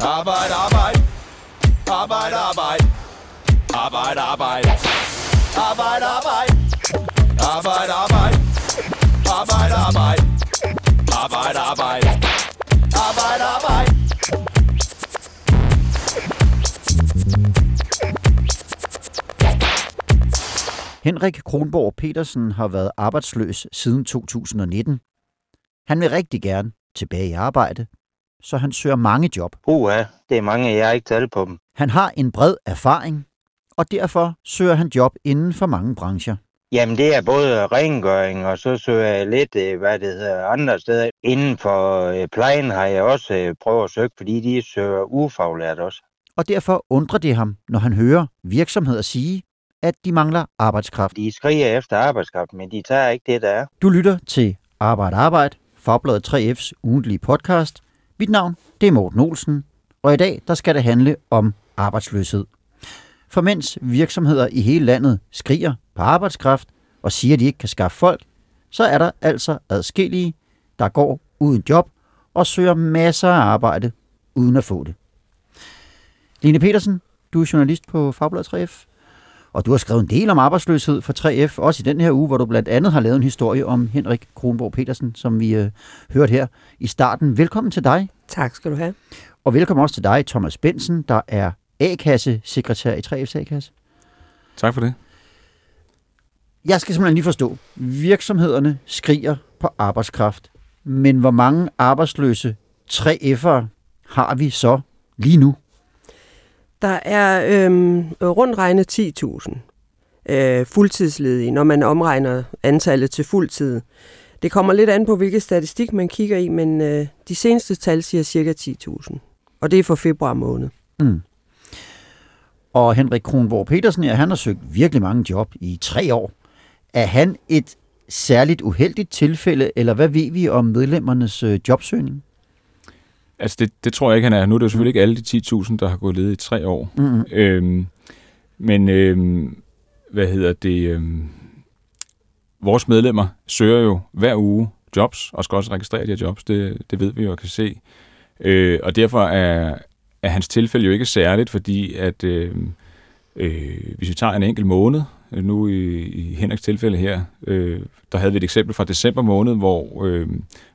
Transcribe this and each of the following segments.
Arbejde, arbejde. Arbejde, arbejde. Arbejde, arbejde. Arbejde, arbejde. Arbejde, arbejde. Arbejde, arbejde. Arbejde, arbejde. Arbejde, arbejde. Henrik Kronborg Petersen har været arbejdsløs siden 2019. Han vil rigtig gerne tilbage i arbejde, så han søger mange job. Uha, det er mange, jeg har ikke talt på dem. Han har en bred erfaring, og derfor søger han job inden for mange brancher. Jamen, det er både rengøring, og så søger jeg lidt, øh, hvad det hedder, andre steder. Inden for øh, plejen har jeg også øh, prøvet at søge, fordi de søger ufaglært også. Og derfor undrer det ham, når han hører virksomheder sige, at de mangler arbejdskraft. De skriger efter arbejdskraft, men de tager ikke det, der er. Du lytter til Arbejde Arbejde, Fagbladet 3F's ugentlige podcast. Mit navn det er Morten Olsen, og i dag der skal det handle om arbejdsløshed. For mens virksomheder i hele landet skriger på arbejdskraft og siger, at de ikke kan skaffe folk, så er der altså adskillige, der går uden job og søger masser af arbejde uden at få det. Line Petersen, du er journalist på Fagbladet 3F, og du har skrevet en del om arbejdsløshed for 3F, også i den her uge, hvor du blandt andet har lavet en historie om Henrik Kronborg Petersen, som vi øh, hørte her i starten. Velkommen til dig. Tak skal du have. Og velkommen også til dig, Thomas Bensen, der er A-kasse-sekretær i 3F's A-kasse. Tak for det. Jeg skal simpelthen lige forstå, virksomhederne skriger på arbejdskraft, men hvor mange arbejdsløse 3F'ere har vi så lige nu? Der er øhm, rundt regnet 10.000 øh, fuldtidsledige, når man omregner antallet til fuldtid. Det kommer lidt an på, hvilken statistik man kigger i, men øh, de seneste tal siger cirka 10.000. Og det er for februar måned. Mm. Og Henrik Kronborg Petersen, ja, han har søgt virkelig mange job i tre år. Er han et særligt uheldigt tilfælde, eller hvad ved vi om medlemmernes øh, jobsøgning? Altså, det, det tror jeg ikke, han er. Nu er det jo selvfølgelig ikke alle de 10.000, der har gået ledige i tre år. Mm-hmm. Øhm, men, øhm, hvad hedder det? Øhm, vores medlemmer søger jo hver uge jobs, og skal også registrere de her jobs. Det, det ved vi jo og kan se. Øh, og derfor er, er hans tilfælde jo ikke særligt, fordi at øh, øh, hvis vi tager en enkelt måned, øh, nu i, i Henriks tilfælde her, øh, der havde vi et eksempel fra december måned, hvor øh,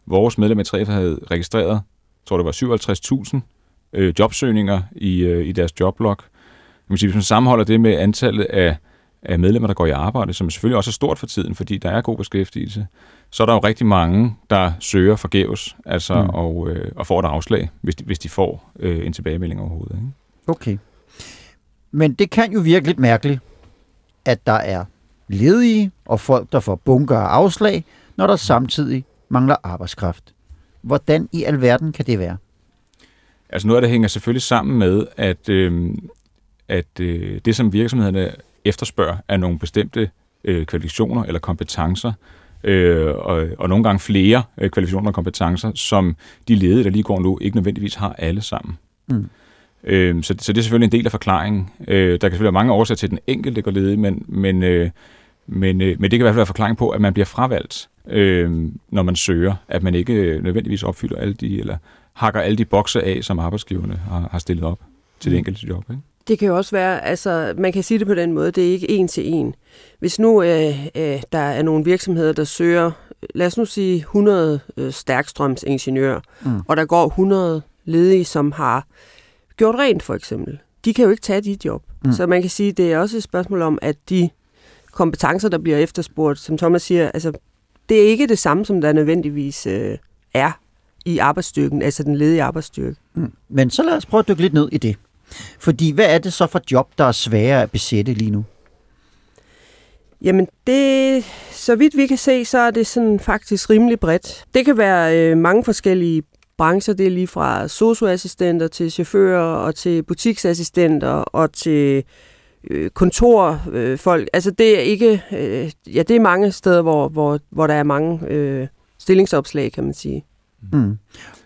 vores medlem af 3F havde registreret, jeg tror det var 57.000 øh, jobsøgninger i, øh, i deres joblog. Man sige, hvis man sammenholder det med antallet af, af medlemmer, der går i arbejde, som selvfølgelig også er stort for tiden, fordi der er god beskæftigelse, så er der jo rigtig mange, der søger forgæves, altså, mm. og, øh, og får et afslag, hvis de, hvis de får øh, en tilbagemelding overhovedet. Ikke? Okay. Men det kan jo virke lidt mærkeligt, at der er ledige og folk, der får bunker af afslag, når der samtidig mangler arbejdskraft. Hvordan i alverden kan det være? Altså noget af det hænger selvfølgelig sammen med, at, øh, at øh, det, som virksomhederne efterspørger, er nogle bestemte øh, kvalifikationer eller kompetencer, øh, og, og nogle gange flere øh, kvalifikationer og kompetencer, som de ledige, der lige går nu, ikke nødvendigvis har alle sammen. Mm. Øh, så, så det er selvfølgelig en del af forklaringen. Øh, der kan selvfølgelig være mange årsager til, at den enkelte går ledig, men, men, øh, men, øh, men det kan i hvert fald være forklaring på, at man bliver fravalgt, øh, når man søger, at man ikke øh, nødvendigvis opfylder alle de, eller hakker alle de bokse af, som arbejdsgiverne har, har stillet op til det enkelte job. Ikke? Det kan jo også være, altså man kan sige det på den måde, det er ikke en til en. Hvis nu øh, øh, der er nogle virksomheder, der søger, lad os nu sige 100 øh, stærkstrømsingeniører, mm. og der går 100 ledige, som har gjort rent for eksempel. De kan jo ikke tage de job. Mm. Så man kan sige, det er også et spørgsmål om, at de kompetencer, der bliver efterspurgt, som Thomas siger, altså det er ikke det samme, som der nødvendigvis øh, er i arbejdsstyrken, altså den ledige arbejdsstyrke. Mm. Men så lad os prøve at dykke lidt ned i det. Fordi hvad er det så for job, der er svære at besætte lige nu? Jamen, det, så vidt vi kan se, så er det sådan faktisk rimelig bredt. Det kan være øh, mange forskellige brancher. Det er lige fra socioassistenter til chauffører og til butiksassistenter og til øh, kontorfolk. Øh, altså, det er ikke... Øh, ja, det er mange steder, hvor, hvor, hvor der er mange øh, stillingsopslag, kan man sige. Mm.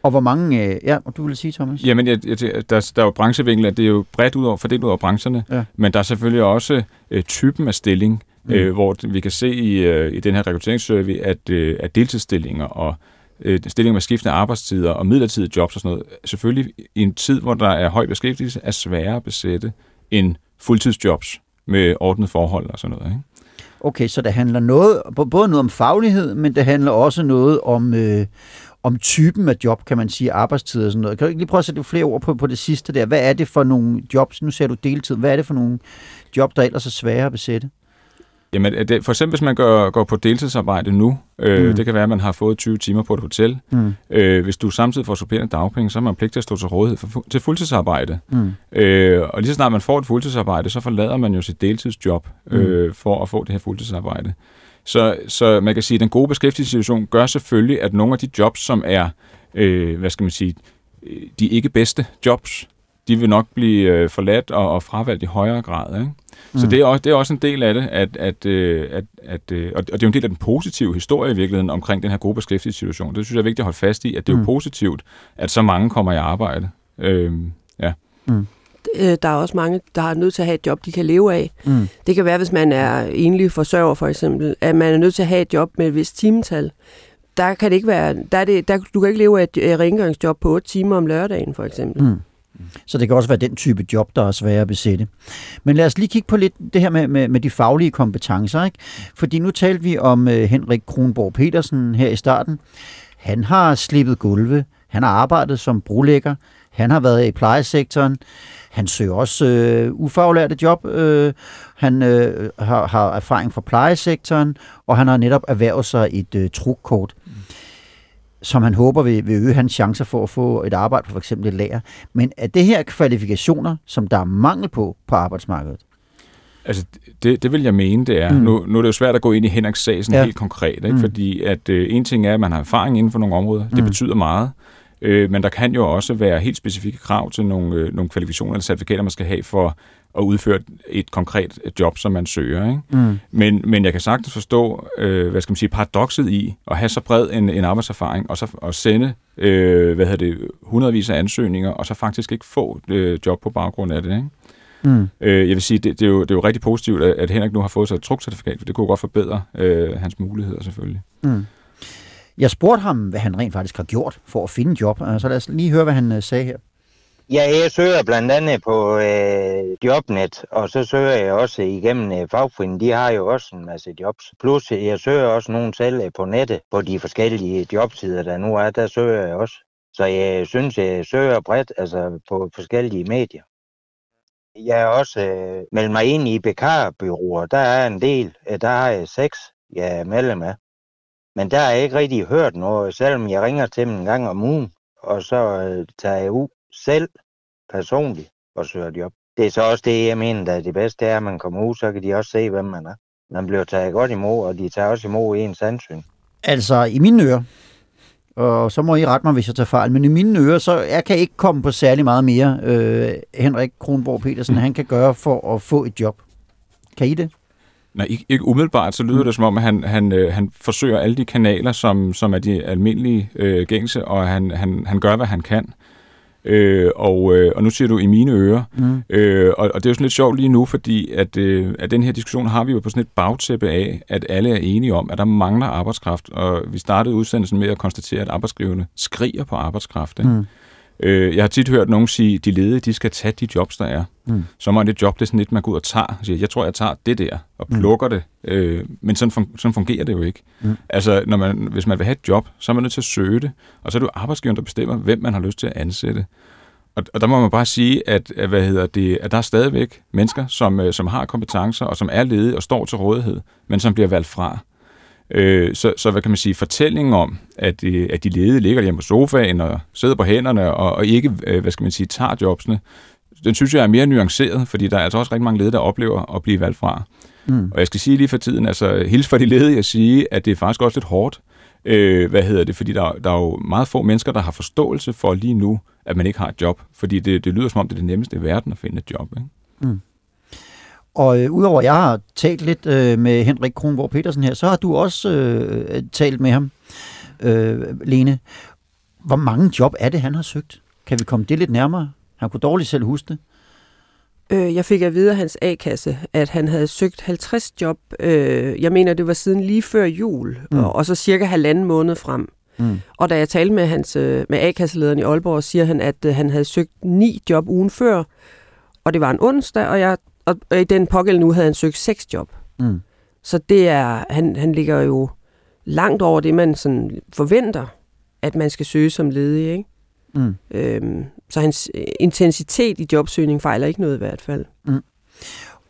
Og hvor mange... Øh, ja, du vil sige, Thomas? Jamen, jeg, jeg, der, der er jo branchevinkler, det er jo bredt ud over, fordelt ud over brancherne, Ja. men der er selvfølgelig også øh, typen af stilling, mm. øh, hvor vi kan se i, øh, i den her rekrutteringssurvey, at, øh, at deltidsstillinger og øh, stillinger med skiftende arbejdstider og midlertidige jobs og sådan noget, selvfølgelig i en tid, hvor der er høj beskæftigelse, er sværere at besætte end fuldtidsjobs med ordnet forhold og sådan noget. Ikke? Okay, så det handler noget, både noget om faglighed, men det handler også noget om, øh, om typen af job, kan man sige, arbejdstid og sådan noget. Kan du ikke lige prøve at sætte flere ord på, på det sidste der? Hvad er det for nogle jobs? Nu ser du deltid. Hvad er det for nogle job, der ellers er svære at besætte? Jamen, det, for eksempel hvis man går, går på deltidsarbejde nu, øh, mm. det kan være, at man har fået 20 timer på et hotel. Mm. Øh, hvis du samtidig får supplerende dagpenge, så er man pligt til at stå til rådighed for, til fuldtidsarbejde. Mm. Øh, og lige så snart man får et fuldtidsarbejde, så forlader man jo sit deltidsjob øh, mm. for at få det her fuldtidsarbejde. Så, så man kan sige, at den gode beskæftigelsessituation gør selvfølgelig, at nogle af de jobs, som er, øh, hvad skal man sige, de ikke bedste jobs, de vil nok blive øh, forladt og, og fravalgt i højere grad. Ikke? Så mm. det, er også, det er også en del af det, at, at, øh, at, at, øh, og det er jo en del af den positive historie i virkeligheden omkring den her gode beskæftigelsessituation. Det synes jeg er vigtigt at holde fast i, at det er mm. jo positivt, at så mange kommer i arbejde. Øh, ja. Mm. Der er også mange, der har nødt til at have et job, de kan leve af. Mm. Det kan være, hvis man er enlig forsørger for eksempel, at man er nødt til at have et job med et vist timetal. Der kan det ikke være, der er det, der, du kan ikke leve af et rengøringsjob på 8 timer om lørdagen for eksempel. Mm. Så det kan også være den type job, der er svære at besætte. Men lad os lige kigge på lidt det her med, med, med de faglige kompetencer. Ikke? Fordi nu talte vi om uh, Henrik Kronborg Petersen her i starten. Han har slippet gulve, han har arbejdet som brolægger, han har været i plejesektoren, han søger også øh, ufaglærte job, øh, han øh, har, har erfaring fra plejesektoren, og han har netop erhvervet sig et øh, trukkort som han håber vil, vil øge hans chancer for at få et arbejde på eksempel et lager. Men er det her kvalifikationer, som der er mangel på på arbejdsmarkedet? Altså, det, det vil jeg mene, det er. Mm. Nu, nu er det jo svært at gå ind i Henriks sag sådan ja. helt konkret, ikke? Mm. fordi at øh, en ting er, at man har erfaring inden for nogle områder. Det mm. betyder meget. Øh, men der kan jo også være helt specifikke krav til nogle, øh, nogle kvalifikationer eller certifikater, man skal have for at udføre et konkret job, som man søger. Ikke? Mm. Men, men jeg kan sagtens forstå, øh, hvad skal man sige, paradoxet i at have så bred en, en arbejdserfaring, og så at sende øh, hvad hedder det, hundredvis af ansøgninger, og så faktisk ikke få øh, job på baggrund af det. Ikke? Mm. Øh, jeg vil sige, det, det, er jo, det er jo rigtig positivt, at, at Henrik nu har fået sig et trukcertifikat, for det kunne godt forbedre øh, hans muligheder selvfølgelig. Mm. Jeg spurgte ham, hvad han rent faktisk har gjort for at finde job, øh, så lad os lige høre, hvad han øh, sagde her. Ja, jeg søger blandt andet på øh, Jobnet, og så søger jeg også igennem øh, fagforeningen. De har jo også en masse jobs. Plus øh, jeg søger også nogle selv øh, på nettet, på de forskellige jobsider, der nu er. Der søger jeg også. Så jeg synes, jeg søger bredt, altså på forskellige medier. Jeg er også øh, meldt mig ind i bekarbyråer. Der er en del. Øh, der har jeg seks, jeg er medlem af. Men der har jeg ikke rigtig hørt noget, selvom jeg ringer til dem en gang om ugen. Og så øh, tager jeg ud selv personligt og søger job. Det er så også det, jeg mener, der er det bedste, er, at man kommer ud, så kan de også se, hvem man er. Man bliver taget godt imod, og de tager også imod ens ansyn. Altså, i mine ører, og så må I rette mig, hvis jeg tager fejl, men i mine ører, så jeg kan ikke komme på særlig meget mere, øh, Henrik Kronborg Petersen, mm. han kan gøre for at få et job. Kan I det? Nej, ikke, ikke umiddelbart, så lyder mm. det som om, at han, han, øh, han forsøger alle de kanaler, som, som er de almindelige øh, gængse, og han, han, han gør, hvad han kan. Øh, og, øh, og nu siger du i mine ører. Mm. Øh, og, og det er jo sådan lidt sjovt lige nu, fordi at, øh, at den her diskussion har vi jo på sådan et bagtæppe af, at alle er enige om, at der mangler arbejdskraft. Og vi startede udsendelsen med at konstatere, at arbejdsgiverne skriger på arbejdskraft. Ikke? Mm. Øh, jeg har tit hørt nogen sige, at de ledige de skal tage de jobs, der er. Mm. Så må det job, det er sådan lidt, man går ud og tager. siger, jeg tror, jeg tager det der og mm. plukker mm. det. Øh, men sådan, fun- sådan fungerer det jo ikke. Mm. Altså, når man, hvis man vil have et job, så er man nødt til at søge det. Og så er det jo arbejdsgiveren, der bestemmer, hvem man har lyst til at ansætte. Og, og der må man bare sige, at, at, hvad hedder det, at der er stadigvæk mennesker, som, øh, som har kompetencer, og som er ledige og står til rådighed, men som bliver valgt fra. Øh, så, så hvad kan man sige, fortællingen om, at, øh, at de ledige ligger hjemme på sofaen og sidder på hænderne og, og ikke, øh, hvad skal man sige, tager jobsene, den synes jeg er mere nuanceret, fordi der er altså også rigtig mange ledige, der oplever at blive valgt fra. Mm. Og jeg skal sige lige for tiden, altså hils for de ledige at sige, at det er faktisk også lidt hårdt. Øh, hvad hedder det? Fordi der, der er jo meget få mennesker, der har forståelse for lige nu, at man ikke har et job. Fordi det, det lyder som om, det er det nemmeste i verden at finde et job. Ikke? Mm. Og øh, udover at jeg har talt lidt øh, med Henrik Kronborg Petersen her, så har du også øh, talt med ham, øh, Lene. Hvor mange job er det, han har søgt? Kan vi komme det lidt nærmere? Han kunne dårligt selv huske det. Øh, jeg fik at vide af hans A-kasse, at han havde søgt 50 job. Øh, jeg mener, det var siden lige før jul, mm. og, og så cirka halvanden måned frem. Mm. Og da jeg talte med, hans, øh, med A-kasselederen i Aalborg, siger han, at øh, han havde søgt ni job ugen før, og det var en onsdag, og, jeg, og, og i den pågældende uge havde han søgt seks job. Mm. Så det er, han, han ligger jo langt over det, man sådan forventer, at man skal søge som ledig. Ikke? Mm. Øhm, så hans intensitet i jobsøgning fejler ikke noget i hvert fald. Mm.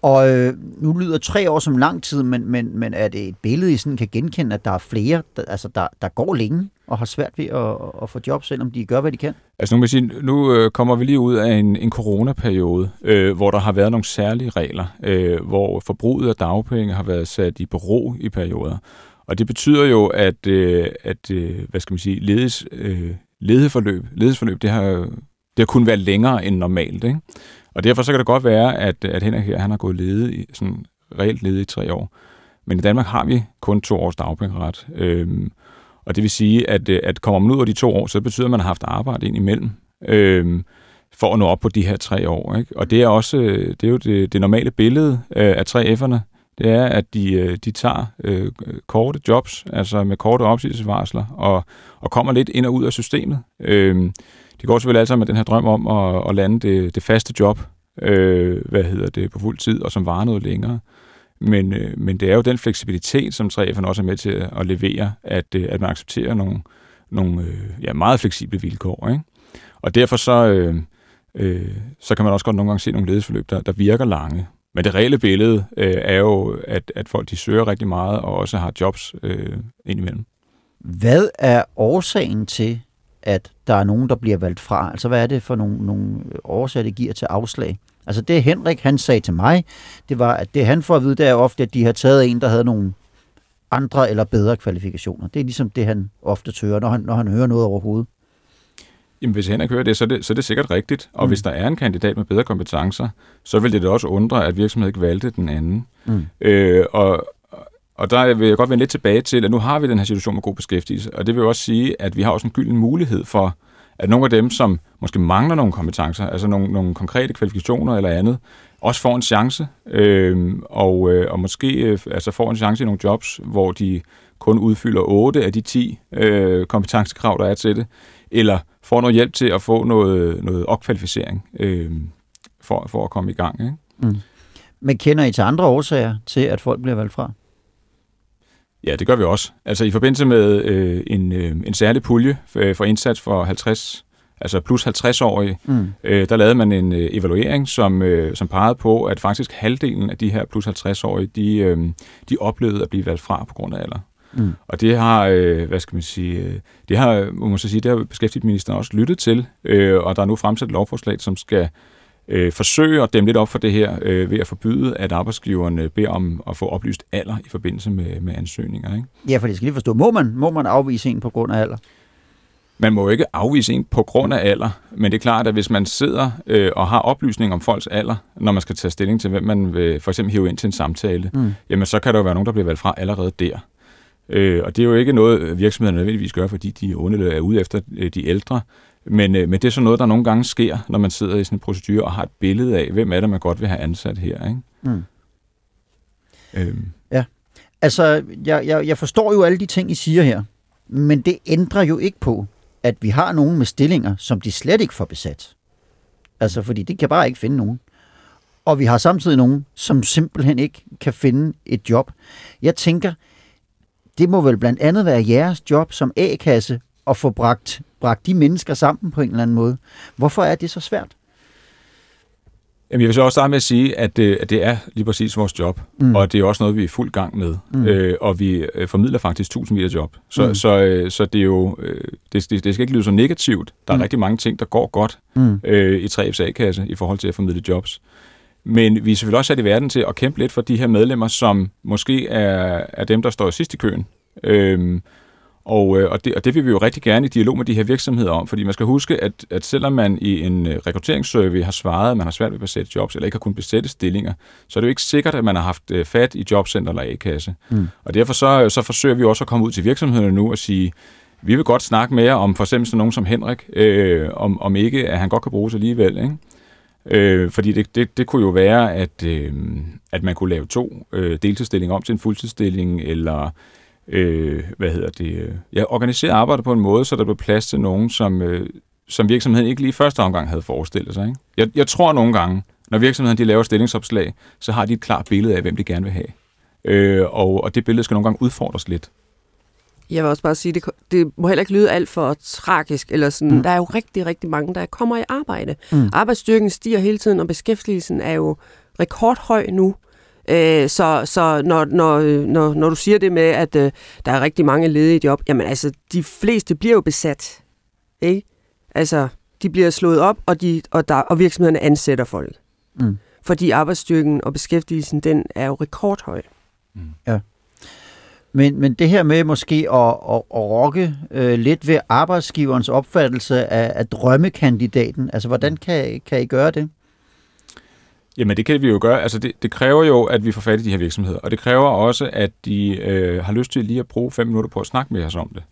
Og øh, nu lyder tre år som lang tid, men, men, men er det et billede, I sådan kan genkende, at der er flere, der, altså der, der går længe og har svært ved at, at få job, selvom de gør, hvad de kan? Altså nu, vil sige, nu øh, kommer vi lige ud af en, en coronaperiode, øh, hvor der har været nogle særlige regler, øh, hvor forbruget af dagpenge har været sat i bero i perioder. Og det betyder jo, at, øh, at øh, hvad skal man sige, ledes, øh, ledeforløb, ledesforløb, det har, det har kun været længere end normalt. Ikke? Og derfor så kan det godt være, at, at Henrik her, han har gået ledig, i, sådan reelt ledig i tre år. Men i Danmark har vi kun to års dagpengeret. Øhm, og det vil sige, at, øh, at kommer man ud af de to år, så betyder, at man har haft arbejde ind imellem. Øhm, for at nå op på de her tre år. Ikke? Og det er også øh, det er jo det, det normale billede øh, af 3F'erne. Det er, at de, øh, de tager øh, korte jobs, altså med korte opsigelsesvarsler, og, og kommer lidt ind og ud af systemet. Øh, de går selvfølgelig alle sammen med den her drøm om at, at lande det, det faste job, øh, hvad hedder det, på fuld tid, og som varer noget længere. Men, øh, men det er jo den fleksibilitet, som 3F'erne også er med til at levere, at, øh, at man accepterer nogle, nogle øh, ja, meget fleksible vilkår. Ikke? Og derfor så, øh, øh, så kan man også godt nogle gange se nogle ledelsesforløb, der, der virker lange. Men det reelle billede øh, er jo, at, at folk de søger rigtig meget og også har jobs øh, indimellem. Hvad er årsagen til, at der er nogen, der bliver valgt fra? Altså, hvad er det for nogle, nogle årsager, det giver til afslag? Altså, det Henrik, han sagde til mig, det var, at det han får at vide, det er ofte, at de har taget en, der havde nogle andre eller bedre kvalifikationer. Det er ligesom det, han ofte hører, når han, når han hører noget overhovedet. Jamen, hvis Henrik hører det, så er det, så er det sikkert rigtigt. Og mm. hvis der er en kandidat med bedre kompetencer, så vil det da også undre, at virksomheden ikke valgte den anden. Mm. Øh, og, og der vil jeg godt vende lidt tilbage til, at nu har vi den her situation med god beskæftigelse, og det vil også sige, at vi har også en gylden mulighed for, at nogle af dem, som måske mangler nogle kompetencer, altså nogle, nogle konkrete kvalifikationer eller andet, også får en chance, øh, og, øh, og måske øh, altså får en chance i nogle jobs, hvor de kun udfylder 8 af de 10 øh, kompetencekrav, der er til det, eller får noget hjælp til at få noget, noget opkvalificering øh, for, for at komme i gang. Ikke? Mm. Men kender I til andre årsager til, at folk bliver valgt fra? Ja, det gør vi også. Altså i forbindelse med øh, en, øh, en særlig pulje for, øh, for indsats for 50, altså plus 50-årige, mm. øh, der lavede man en øh, evaluering, som, øh, som pegede på, at faktisk halvdelen af de her plus 50-årige, de, øh, de oplevede at blive valgt fra på grund af alder. Mm. Og det har, øh, hvad skal man sige, øh, det har, må man så sige, det har beskæftigelsesministeren også lyttet til, øh, og der er nu fremsat et lovforslag, som skal øh, forsøge at dæmme lidt op for det her øh, ved at forbyde, at arbejdsgiverne beder om at få oplyst alder i forbindelse med, med ansøgninger. Ikke? Ja, for det skal lige forstå. Må man, må man afvise en på grund af alder? Man må ikke afvise en på grund af alder, men det er klart, at hvis man sidder øh, og har oplysning om folks alder, når man skal tage stilling til, hvem man vil for eksempel hive ind til en samtale, mm. jamen så kan der jo være nogen, der bliver valgt fra allerede der. Øh, og det er jo ikke noget, virksomhederne nødvendigvis gør, fordi de er ude efter øh, de ældre. Men, øh, men det er så noget, der nogle gange sker, når man sidder i sådan en procedure og har et billede af, hvem er det, man godt vil have ansat her. Ikke? Mm. Øhm. Ja, altså jeg, jeg, jeg forstår jo alle de ting, I siger her, men det ændrer jo ikke på, at vi har nogen med stillinger, som de slet ikke får besat. Altså, fordi det kan bare ikke finde nogen. Og vi har samtidig nogen, som simpelthen ikke kan finde et job. Jeg tænker, det må vel blandt andet være jeres job som A-kasse at få bragt, bragt de mennesker sammen på en eller anden måde. Hvorfor er det så svært? Jamen, jeg vil så også starte med at sige, at det, at det er lige præcis vores job, mm. og det er også noget, vi er fuld gang med. Mm. Øh, og vi øh, formidler faktisk tusindvis af job. Så, mm. så, øh, så det er jo, øh, det, det, det skal ikke lyde så negativt. Der er mm. rigtig mange ting, der går godt mm. øh, i 3F's A-kasse i forhold til at formidle jobs. Men vi er selvfølgelig også sat i verden til at kæmpe lidt for de her medlemmer, som måske er, er dem, der står sidst i køen. Øhm, og, øh, og, det, og det vil vi jo rigtig gerne i dialog med de her virksomheder om, fordi man skal huske, at, at selvom man i en øh, rekrutteringssurvey har svaret, at man har svært ved at besætte jobs, eller ikke har kunnet besætte stillinger, så er det jo ikke sikkert, at man har haft øh, fat i jobcenter eller A-kasse. Mm. Og derfor så, så forsøger vi også at komme ud til virksomhederne nu og sige, vi vil godt snakke mere om for eksempel sådan nogen som Henrik, øh, om, om ikke, at han godt kan bruges alligevel, ikke? Øh, fordi det, det, det kunne jo være, at, øh, at man kunne lave to øh, deltidsstillinger om til en fuldtidsstilling, eller øh, hvad hedder det, øh, ja, organisere arbejdet på en måde, så der blev plads til nogen, som, øh, som virksomheden ikke lige i første omgang havde forestillet sig. Ikke? Jeg, jeg tror nogle gange, når virksomheden de laver stillingsopslag, så har de et klart billede af, hvem de gerne vil have. Øh, og, og det billede skal nogle gange udfordres lidt. Jeg vil også bare sige, det, det må heller ikke lyde alt for tragisk. Eller sådan. Mm. Der er jo rigtig, rigtig mange, der kommer i arbejde. Mm. Arbejdsstyrken stiger hele tiden, og beskæftigelsen er jo rekordhøj nu. Øh, så så når, når, når, når du siger det med, at øh, der er rigtig mange ledige job, jamen altså, de fleste bliver jo besat. Ikke? Altså, de bliver slået op, og, de, og, der, og virksomhederne ansætter folk. Mm. Fordi arbejdsstyrken og beskæftigelsen, den er jo rekordhøj. Mm. Ja. Men, men det her med måske at, at, at rokke øh, lidt ved arbejdsgiverens opfattelse af, af drømmekandidaten, altså hvordan kan, kan I gøre det? Jamen det kan vi jo gøre. Altså det, det kræver jo, at vi får fat i de her virksomheder, og det kræver også, at de øh, har lyst til lige at bruge fem minutter på at snakke med os om det.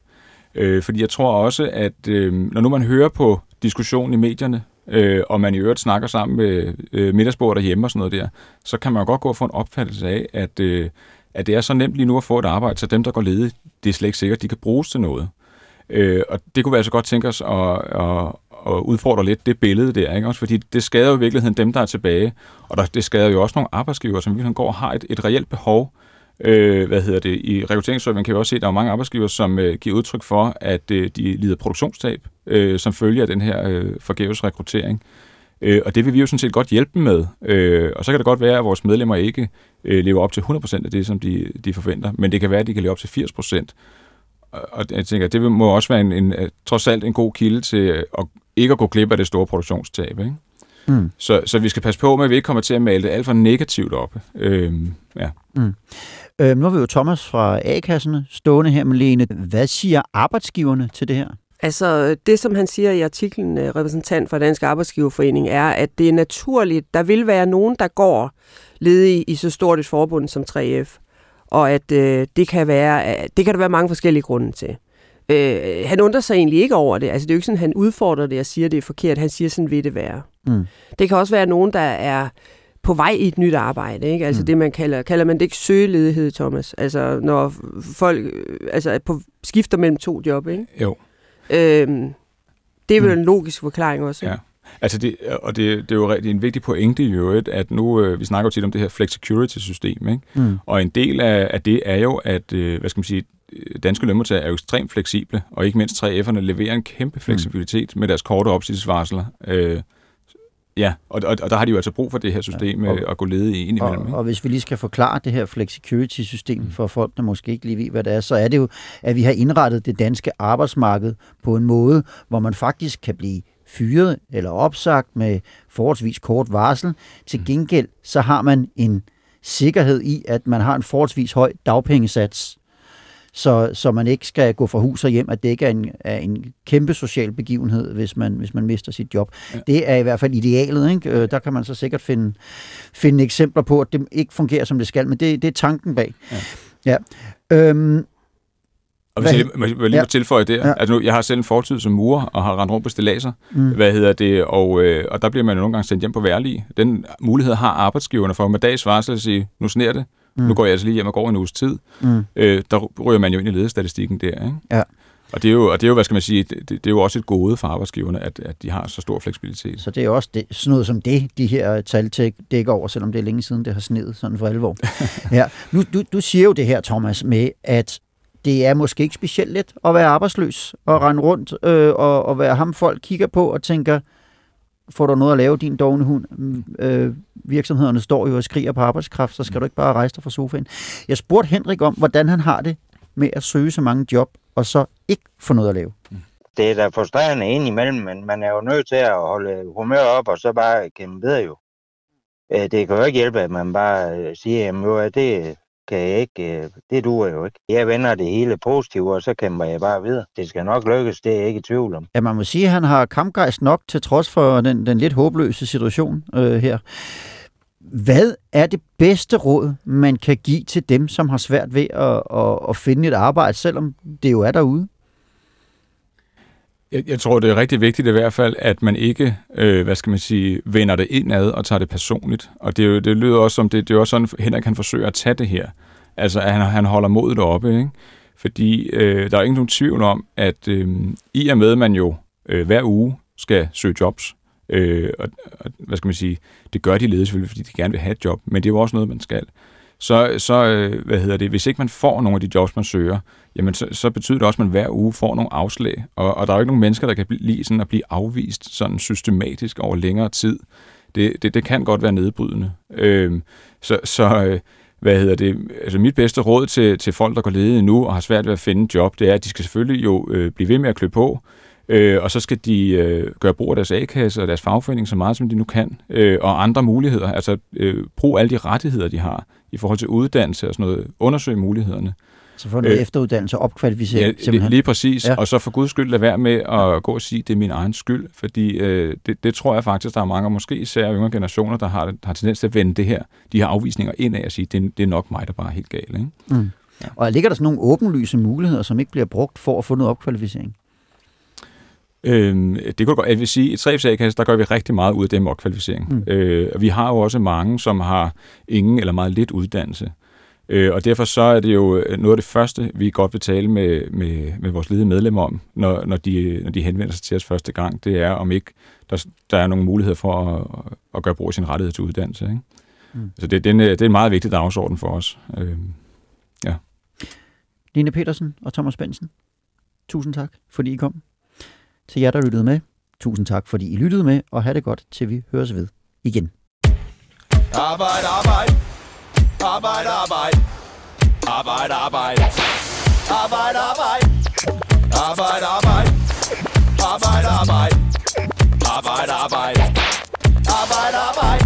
Øh, fordi jeg tror også, at øh, når nu man hører på diskussionen i medierne, øh, og man i øvrigt snakker sammen med øh, middagsbordet derhjemme og sådan noget der, så kan man jo godt gå og få en opfattelse af, at, øh, at det er så nemt lige nu at få et arbejde, så dem, der går ledige, det er slet ikke sikkert, de kan bruges til noget. Øh, og det kunne vi altså godt tænke os at, at, at udfordre lidt det billede der, ikke? Også fordi det skader jo i virkeligheden dem, der er tilbage, og der, det skader jo også nogle arbejdsgiver, som virkelig går og har et, et reelt behov. Øh, hvad hedder det? I rekrutteringsservice kan vi også se, at der er mange arbejdsgiver, som øh, giver udtryk for, at øh, de lider produktionstab, øh, som følger af den her øh, forgæves rekruttering. Øh, og det vil vi jo sådan set godt hjælpe dem med. Øh, og så kan det godt være, at vores medlemmer ikke øh, lever op til 100% af det, som de, de forventer, men det kan være, at de kan leve op til 80%. Og jeg tænker, det må også være en, en, trods alt en god kilde til at ikke at gå glip af det store produktionstab. Ikke? Mm. Så, så vi skal passe på med, at vi ikke kommer til at male det alt for negativt op. Øhm, ja. mm. øhm, nu har vi jo Thomas fra A-kasserne stående her med Lene. Hvad siger arbejdsgiverne til det her? Altså, det som han siger i artiklen, øh, repræsentant for Dansk Arbejdsgiverforening, er, at det er naturligt, der vil være nogen, der går ledige i så stort et forbund som 3F, og at øh, det, kan være, det kan der være mange forskellige grunde til. Øh, han undrer sig egentlig ikke over det. Altså, det er jo ikke sådan, at han udfordrer det og siger, at det er forkert. Han siger, sådan vil det være. Mm. Det kan også være nogen, der er på vej i et nyt arbejde. Ikke? Altså mm. det, man kalder, kalder man det ikke søgeledighed, Thomas? Altså når folk altså, på, skifter mellem to job, ikke? Jo. Øhm, det er vel mm. en logisk forklaring også. Ja. Altså det, og det, det er jo er en vigtig pointe i øvrigt, at nu, øh, vi snakker jo tit om det her flexicurity-system, ikke? Mm. og en del af, af det er jo, at, øh, hvad skal man sige, danske lønmodtagere er jo ekstremt fleksible, og ikke mindst 3F'erne leverer en kæmpe mm. fleksibilitet mm. med deres korte opsigelsesvarsler. Øh, ja, og, og, og der har de jo altså brug for det her system ja, og, at gå lede i ind imellem. Og, ikke? og hvis vi lige skal forklare det her flexicurity-system mm. for folk, der måske ikke lige ved, hvad det er, så er det jo, at vi har indrettet det danske arbejdsmarked på en måde, hvor man faktisk kan blive fyret eller opsagt med forholdsvis kort varsel. Til mm. gengæld så har man en sikkerhed i, at man har en forholdsvis høj dagpengesats så, så man ikke skal gå fra hus og hjem, at det ikke er en, er en kæmpe social begivenhed, hvis man, hvis man mister sit job. Ja. Det er i hvert fald idealet. Ikke? Øh, der kan man så sikkert finde, finde eksempler på, at det ikke fungerer, som det skal, men det, det er tanken bag. Ja. ja. Øhm, og hvis jeg, jeg, jeg lige må tilføje det, ja. altså nu, jeg har selv en fortid som murer, og har rendt rundt på stillaser, mm. hvad hedder det, og, øh, og der bliver man jo nogle gange sendt hjem på værlige. Den mulighed har arbejdsgiverne for med dags varsel at sige, nu sner det, Mm. Nu går jeg altså lige hjem og går en uges tid. Mm. Øh, der ryger man jo ind i ledestatistikken der. Ikke? Ja. Og det, er jo, og det er jo, hvad skal man sige, det, det er jo også et gode for arbejdsgiverne, at, at de har så stor fleksibilitet. Så det er også det, sådan noget som det, de her tal dækker over, selvom det er længe siden, det har snedet sådan for alvor. ja. nu, du, du siger jo det her, Thomas, med at det er måske ikke specielt let at være arbejdsløs og rende rundt øh, og, og være ham folk kigger på og tænker, får du noget at lave, din dogne hund. Mm, øh, virksomhederne står jo og skriger på arbejdskraft, så skal du ikke bare rejse dig fra sofaen. Jeg spurgte Henrik om, hvordan han har det med at søge så mange job, og så ikke få noget at lave. Mm. Det er da frustrerende ind imellem, men man er jo nødt til at holde humør op, og så bare kæmpe videre jo. Øh, det kan jo ikke hjælpe, at man bare øh, siger, at det, kan jeg ikke, øh, det duer jo ikke. Jeg vender det hele positivt, og så kæmper jeg bare videre. Det skal nok lykkes, det er jeg ikke i tvivl om. Ja, man må sige, at han har kampgejst nok til trods for den, den lidt håbløse situation øh, her. Hvad er det bedste råd, man kan give til dem, som har svært ved at, at, at finde et arbejde, selvom det jo er derude? Jeg, jeg tror, det er rigtig vigtigt i hvert fald, at man ikke, øh, hvad skal man sige, vender det indad og tager det personligt. Og det, det lyder også som, det, det er også sådan, Henrik kan forsøge at tage det her. Altså, at han, han holder modet oppe, ikke? Fordi øh, der er ikke nogen tvivl om, at øh, i og med, at man jo øh, hver uge skal søge jobs, øh, og, og hvad skal man sige, det gør de ledige selvfølgelig, fordi de gerne vil have et job, men det er jo også noget, man skal. Så, så øh, hvad hedder det, hvis ikke man får nogle af de jobs, man søger, jamen så, så betyder det også, at man hver uge får nogle afslag. Og, og der er jo ikke nogen mennesker, der kan lide sådan at blive afvist sådan systematisk over længere tid. Det, det, det kan godt være nedbrydende. Øh, så, så øh, hvad hedder det, altså mit bedste råd til, til folk, der går ledige nu og har svært ved at finde job, det er, at de skal selvfølgelig jo øh, blive ved med at klø på, øh, og så skal de øh, gøre brug af deres A-kasse og deres fagforening så meget, som de nu kan, øh, og andre muligheder, altså øh, brug alle de rettigheder, de har i forhold til uddannelse og sådan noget, undersøge mulighederne. Så få noget øh, efteruddannelse og opkvalificering. Ja, simpelthen. lige præcis. Ja. Og så for guds skyld lade være med at gå og sige, at det er min egen skyld, fordi øh, det, det tror jeg faktisk, der er mange, måske især yngre generationer, der har, har tendens til at vende det her, de her afvisninger ind af og sige, det, det er nok mig, der bare er helt gal. Ikke? Mm. Ja. Og ligger der sådan nogle åbenlyse muligheder, som ikke bliver brugt for at få noget opkvalificering? Øhm, det kunne godt, jeg vil sige, i 3 der gør vi rigtig meget ud af det med opkvalificering. Mm. Øh, vi har jo også mange, som har ingen eller meget lidt uddannelse. Øh, og derfor så er det jo øh, noget af det første, vi godt vil tale med, med, med vores ledige medlemmer om, når, når, de, når de henvender sig til os første gang, det er, om ikke der, der er nogle muligheder for at, at gøre brug af sin rettighed til uddannelse. Ikke? Mm. Så det, det, er en, det er en meget vigtig dagsorden for os. Øh, ja. Line Petersen og Thomas Bensen, tusind tak, fordi I kom. Til jer, der lyttede med, tusind tak, fordi I lyttede med, og have det godt, til vi høres ved igen. Arbejde, arbejde. Arbejde, arbejde. Arbejde, arbejde. Arbejde, arbejde. Arbejde, arbejde. Arbejde, arbejde. Arbejde, arbejde. Arbejde, arbejde.